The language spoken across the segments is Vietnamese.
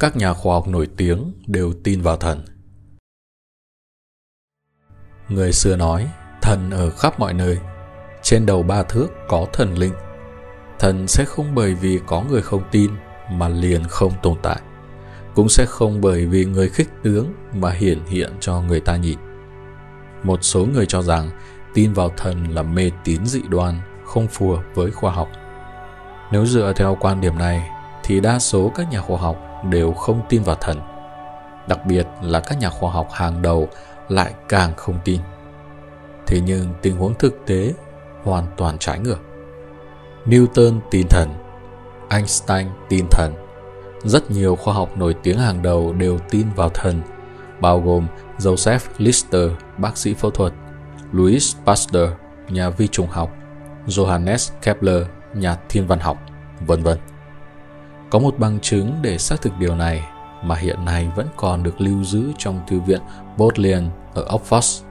các nhà khoa học nổi tiếng đều tin vào thần. Người xưa nói, thần ở khắp mọi nơi, trên đầu ba thước có thần linh. Thần sẽ không bởi vì có người không tin mà liền không tồn tại, cũng sẽ không bởi vì người khích tướng mà hiển hiện cho người ta nhìn. Một số người cho rằng tin vào thần là mê tín dị đoan, không phù hợp với khoa học. Nếu dựa theo quan điểm này, thì đa số các nhà khoa học đều không tin vào thần. Đặc biệt là các nhà khoa học hàng đầu lại càng không tin. Thế nhưng tình huống thực tế hoàn toàn trái ngược. Newton tin thần, Einstein tin thần. Rất nhiều khoa học nổi tiếng hàng đầu đều tin vào thần, bao gồm Joseph Lister, bác sĩ phẫu thuật, Louis Pasteur, nhà vi trùng học, Johannes Kepler, nhà thiên văn học, vân vân. Có một bằng chứng để xác thực điều này mà hiện nay vẫn còn được lưu giữ trong thư viện Bodleian ở Oxford.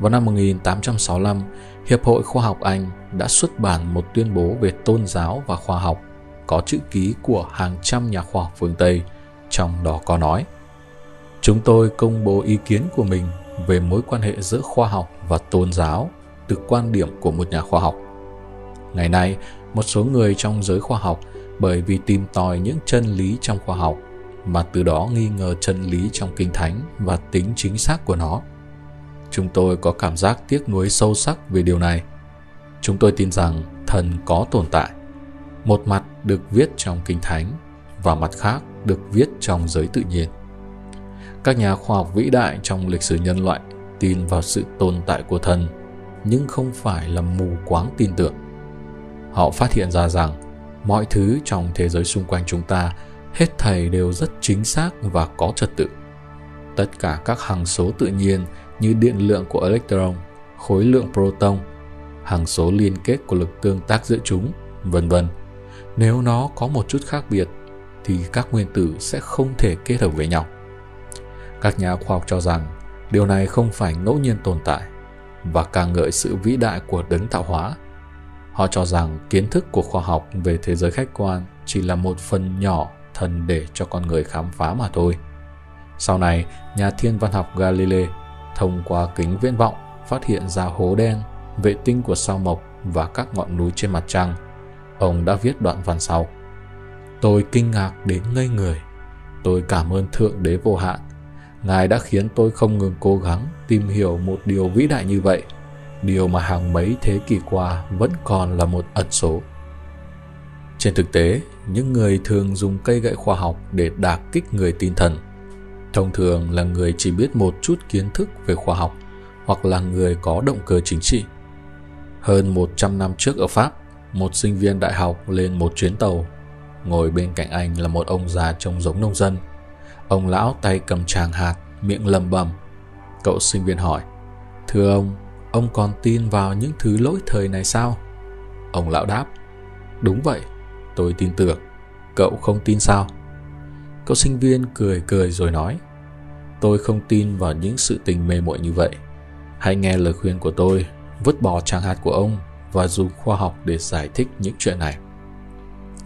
Vào năm 1865, Hiệp hội Khoa học Anh đã xuất bản một tuyên bố về tôn giáo và khoa học có chữ ký của hàng trăm nhà khoa học phương Tây, trong đó có nói Chúng tôi công bố ý kiến của mình về mối quan hệ giữa khoa học và tôn giáo từ quan điểm của một nhà khoa học. Ngày nay, một số người trong giới khoa học bởi vì tìm tòi những chân lý trong khoa học, mà từ đó nghi ngờ chân lý trong kinh thánh và tính chính xác của nó. Chúng tôi có cảm giác tiếc nuối sâu sắc về điều này. Chúng tôi tin rằng thần có tồn tại. Một mặt được viết trong kinh thánh và mặt khác được viết trong giới tự nhiên. Các nhà khoa học vĩ đại trong lịch sử nhân loại tin vào sự tồn tại của thần, nhưng không phải là mù quáng tin tưởng. Họ phát hiện ra rằng mọi thứ trong thế giới xung quanh chúng ta hết thảy đều rất chính xác và có trật tự. Tất cả các hằng số tự nhiên như điện lượng của electron, khối lượng proton, hằng số liên kết của lực tương tác giữa chúng, vân vân. Nếu nó có một chút khác biệt thì các nguyên tử sẽ không thể kết hợp với nhau. Các nhà khoa học cho rằng điều này không phải ngẫu nhiên tồn tại và ca ngợi sự vĩ đại của đấng tạo hóa. Họ cho rằng kiến thức của khoa học về thế giới khách quan chỉ là một phần nhỏ thần để cho con người khám phá mà thôi. Sau này, nhà thiên văn học Galilei thông qua kính viễn vọng phát hiện ra hố đen, vệ tinh của sao mộc và các ngọn núi trên mặt trăng. Ông đã viết đoạn văn sau. Tôi kinh ngạc đến ngây người. Tôi cảm ơn Thượng Đế vô hạn. Ngài đã khiến tôi không ngừng cố gắng tìm hiểu một điều vĩ đại như vậy, điều mà hàng mấy thế kỷ qua vẫn còn là một ẩn số. Trên thực tế, những người thường dùng cây gậy khoa học để đả kích người tin thần. Thông thường là người chỉ biết một chút kiến thức về khoa học hoặc là người có động cơ chính trị. Hơn 100 năm trước ở Pháp, một sinh viên đại học lên một chuyến tàu. Ngồi bên cạnh anh là một ông già trông giống nông dân. Ông lão tay cầm tràng hạt, miệng lầm bầm. Cậu sinh viên hỏi, Thưa ông, ông còn tin vào những thứ lỗi thời này sao? Ông lão đáp, Đúng vậy, tôi tin tưởng. Cậu không tin sao? Cậu sinh viên cười cười rồi nói, Tôi không tin vào những sự tình mê muội như vậy. Hãy nghe lời khuyên của tôi, vứt bỏ tràng hạt của ông và dùng khoa học để giải thích những chuyện này.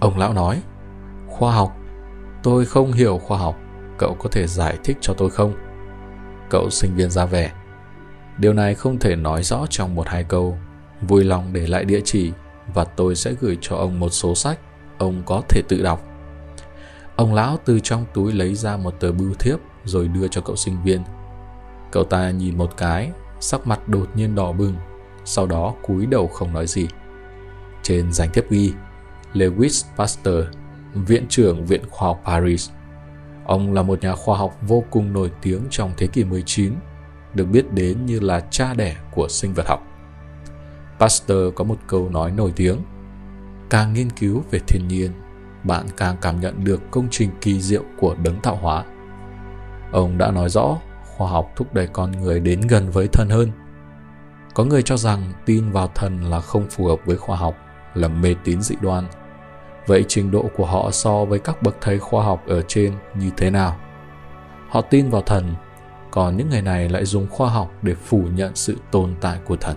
Ông lão nói, khoa học? Tôi không hiểu khoa học, cậu có thể giải thích cho tôi không? Cậu sinh viên ra vẻ. Điều này không thể nói rõ trong một hai câu. Vui lòng để lại địa chỉ và tôi sẽ gửi cho ông một số sách ông có thể tự đọc. Ông lão từ trong túi lấy ra một tờ bưu thiếp rồi đưa cho cậu sinh viên. Cậu ta nhìn một cái, sắc mặt đột nhiên đỏ bừng, sau đó cúi đầu không nói gì. Trên danh thiếp ghi, Lewis Pasteur, Viện trưởng Viện Khoa học Paris. Ông là một nhà khoa học vô cùng nổi tiếng trong thế kỷ 19, được biết đến như là cha đẻ của sinh vật học. Pasteur có một câu nói nổi tiếng, càng nghiên cứu về thiên nhiên, bạn càng cảm nhận được công trình kỳ diệu của đấng tạo hóa. Ông đã nói rõ, khoa học thúc đẩy con người đến gần với thần hơn. Có người cho rằng tin vào thần là không phù hợp với khoa học, là mê tín dị đoan. Vậy trình độ của họ so với các bậc thầy khoa học ở trên như thế nào? Họ tin vào thần còn những người này lại dùng khoa học để phủ nhận sự tồn tại của thần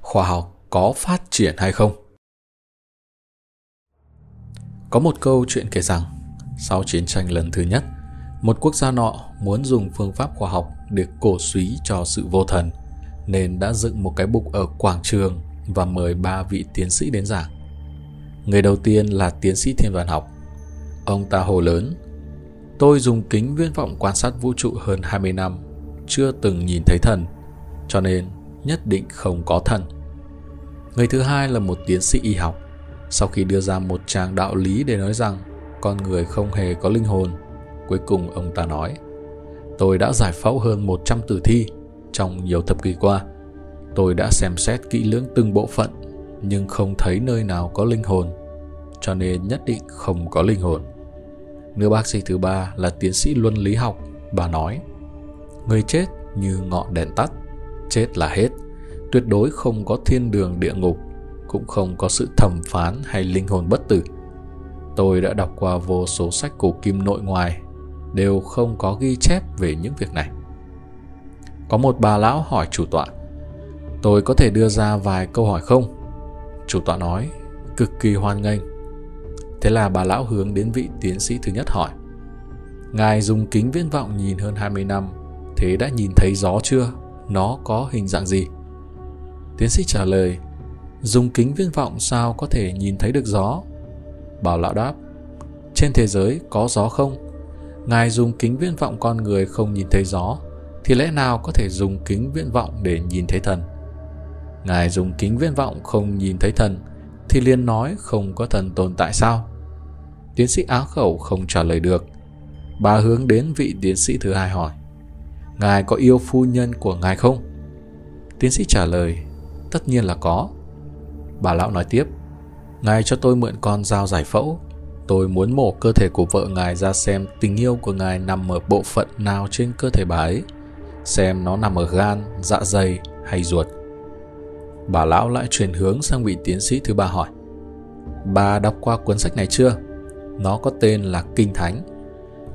khoa học có phát triển hay không Có một câu chuyện kể rằng, sau chiến tranh lần thứ nhất, một quốc gia nọ muốn dùng phương pháp khoa học để cổ suý cho sự vô thần, nên đã dựng một cái bục ở quảng trường và mời ba vị tiến sĩ đến giảng. Người đầu tiên là tiến sĩ thiên văn học. Ông ta hồ lớn, tôi dùng kính viễn vọng quan sát vũ trụ hơn 20 năm, chưa từng nhìn thấy thần, cho nên nhất định không có thần. Người thứ hai là một tiến sĩ y học. Sau khi đưa ra một trang đạo lý để nói rằng con người không hề có linh hồn, cuối cùng ông ta nói Tôi đã giải phẫu hơn 100 tử thi trong nhiều thập kỷ qua. Tôi đã xem xét kỹ lưỡng từng bộ phận nhưng không thấy nơi nào có linh hồn, cho nên nhất định không có linh hồn. Nữ bác sĩ thứ ba là tiến sĩ luân lý học, bà nói Người chết như ngọn đèn tắt, chết là hết, tuyệt đối không có thiên đường địa ngục, cũng không có sự thẩm phán hay linh hồn bất tử. Tôi đã đọc qua vô số sách cổ kim nội ngoài, đều không có ghi chép về những việc này. Có một bà lão hỏi chủ tọa, tôi có thể đưa ra vài câu hỏi không? Chủ tọa nói, cực kỳ hoan nghênh. Thế là bà lão hướng đến vị tiến sĩ thứ nhất hỏi, Ngài dùng kính viễn vọng nhìn hơn 20 năm, thế đã nhìn thấy gió chưa? Nó có hình dạng gì? Tiến sĩ trả lời, dùng kính viễn vọng sao có thể nhìn thấy được gió? Bảo lão đáp, trên thế giới có gió không? Ngài dùng kính viễn vọng con người không nhìn thấy gió, thì lẽ nào có thể dùng kính viễn vọng để nhìn thấy thần? Ngài dùng kính viễn vọng không nhìn thấy thần, thì liên nói không có thần tồn tại sao? Tiến sĩ áo khẩu không trả lời được. Bà hướng đến vị tiến sĩ thứ hai hỏi, Ngài có yêu phu nhân của ngài không? Tiến sĩ trả lời, tất nhiên là có. Bà lão nói tiếp, Ngài cho tôi mượn con dao giải phẫu. Tôi muốn mổ cơ thể của vợ ngài ra xem tình yêu của ngài nằm ở bộ phận nào trên cơ thể bà ấy. Xem nó nằm ở gan, dạ dày hay ruột. Bà lão lại chuyển hướng sang vị tiến sĩ thứ ba hỏi. Bà đọc qua cuốn sách này chưa? Nó có tên là Kinh Thánh.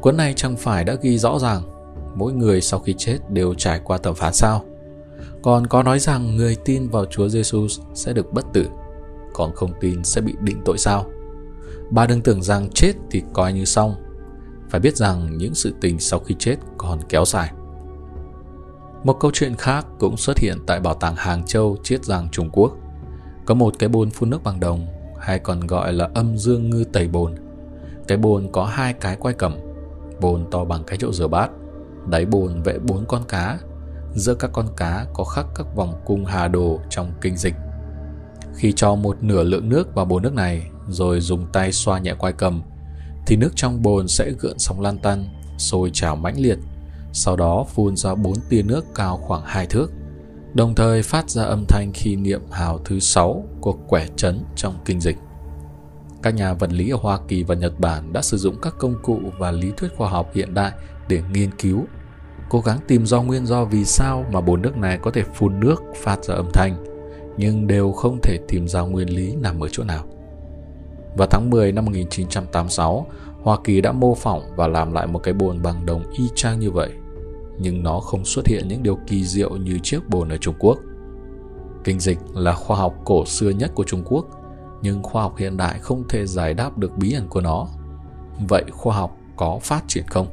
Cuốn này chẳng phải đã ghi rõ ràng mỗi người sau khi chết đều trải qua thẩm phán sao? Còn có nói rằng người tin vào Chúa Giêsu sẽ được bất tử, còn không tin sẽ bị định tội sao? Bà đừng tưởng rằng chết thì coi như xong. Phải biết rằng những sự tình sau khi chết còn kéo dài. Một câu chuyện khác cũng xuất hiện tại bảo tàng Hàng Châu, Chiết Giang, Trung Quốc. Có một cái bồn phun nước bằng đồng, hay còn gọi là âm dương ngư tẩy bồn. Cái bồn có hai cái quay cầm, bồn to bằng cái chậu rửa bát, đáy bồn vẽ bốn con cá, giữa các con cá có khắc các vòng cung hà đồ trong kinh dịch. Khi cho một nửa lượng nước vào bồn nước này, rồi dùng tay xoa nhẹ quai cầm, thì nước trong bồn sẽ gợn sóng lan tăn, sôi trào mãnh liệt, sau đó phun ra bốn tia nước cao khoảng hai thước, đồng thời phát ra âm thanh khi niệm hào thứ sáu của quẻ chấn trong kinh dịch. Các nhà vật lý ở Hoa Kỳ và Nhật Bản đã sử dụng các công cụ và lý thuyết khoa học hiện đại để nghiên cứu, cố gắng tìm do nguyên do vì sao mà bồn nước này có thể phun nước phát ra âm thanh, nhưng đều không thể tìm ra nguyên lý nằm ở chỗ nào. Vào tháng 10 năm 1986, Hoa Kỳ đã mô phỏng và làm lại một cái bồn bằng đồng y chang như vậy, nhưng nó không xuất hiện những điều kỳ diệu như chiếc bồn ở Trung Quốc. Kinh dịch là khoa học cổ xưa nhất của Trung Quốc, nhưng khoa học hiện đại không thể giải đáp được bí ẩn của nó. Vậy khoa học có phát triển không?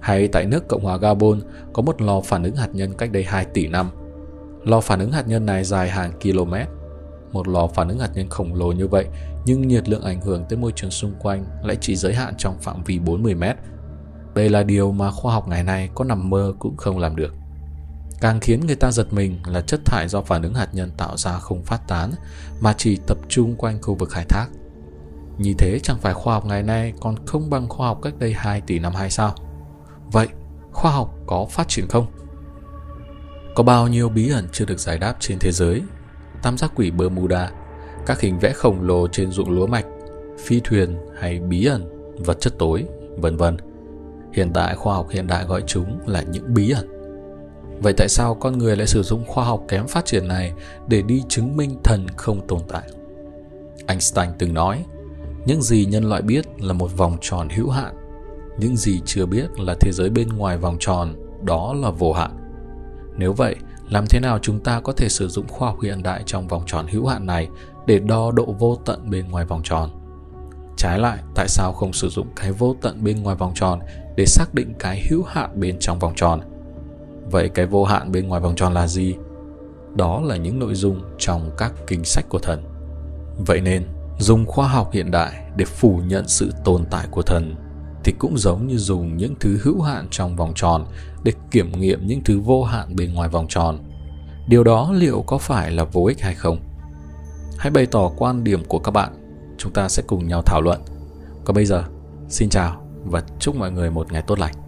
Hay tại nước Cộng hòa Gabon có một lò phản ứng hạt nhân cách đây 2 tỷ năm. Lò phản ứng hạt nhân này dài hàng km. Một lò phản ứng hạt nhân khổng lồ như vậy, nhưng nhiệt lượng ảnh hưởng tới môi trường xung quanh lại chỉ giới hạn trong phạm vi 40 mét. Đây là điều mà khoa học ngày nay có nằm mơ cũng không làm được. Càng khiến người ta giật mình là chất thải do phản ứng hạt nhân tạo ra không phát tán mà chỉ tập trung quanh khu vực khai thác. Như thế chẳng phải khoa học ngày nay còn không bằng khoa học cách đây 2 tỷ năm hay sao? Vậy, khoa học có phát triển không? Có bao nhiêu bí ẩn chưa được giải đáp trên thế giới? Tam giác quỷ Bermuda, các hình vẽ khổng lồ trên ruộng lúa mạch, phi thuyền hay bí ẩn, vật chất tối, vân vân. Hiện tại khoa học hiện đại gọi chúng là những bí ẩn. Vậy tại sao con người lại sử dụng khoa học kém phát triển này để đi chứng minh thần không tồn tại? Einstein từng nói, những gì nhân loại biết là một vòng tròn hữu hạn, những gì chưa biết là thế giới bên ngoài vòng tròn, đó là vô hạn. Nếu vậy, làm thế nào chúng ta có thể sử dụng khoa học hiện đại trong vòng tròn hữu hạn này để đo độ vô tận bên ngoài vòng tròn? Trái lại, tại sao không sử dụng cái vô tận bên ngoài vòng tròn để xác định cái hữu hạn bên trong vòng tròn? Vậy cái vô hạn bên ngoài vòng tròn là gì? Đó là những nội dung trong các kinh sách của thần. Vậy nên, dùng khoa học hiện đại để phủ nhận sự tồn tại của thần thì cũng giống như dùng những thứ hữu hạn trong vòng tròn để kiểm nghiệm những thứ vô hạn bên ngoài vòng tròn. Điều đó liệu có phải là vô ích hay không? Hãy bày tỏ quan điểm của các bạn, chúng ta sẽ cùng nhau thảo luận. Còn bây giờ, xin chào và chúc mọi người một ngày tốt lành.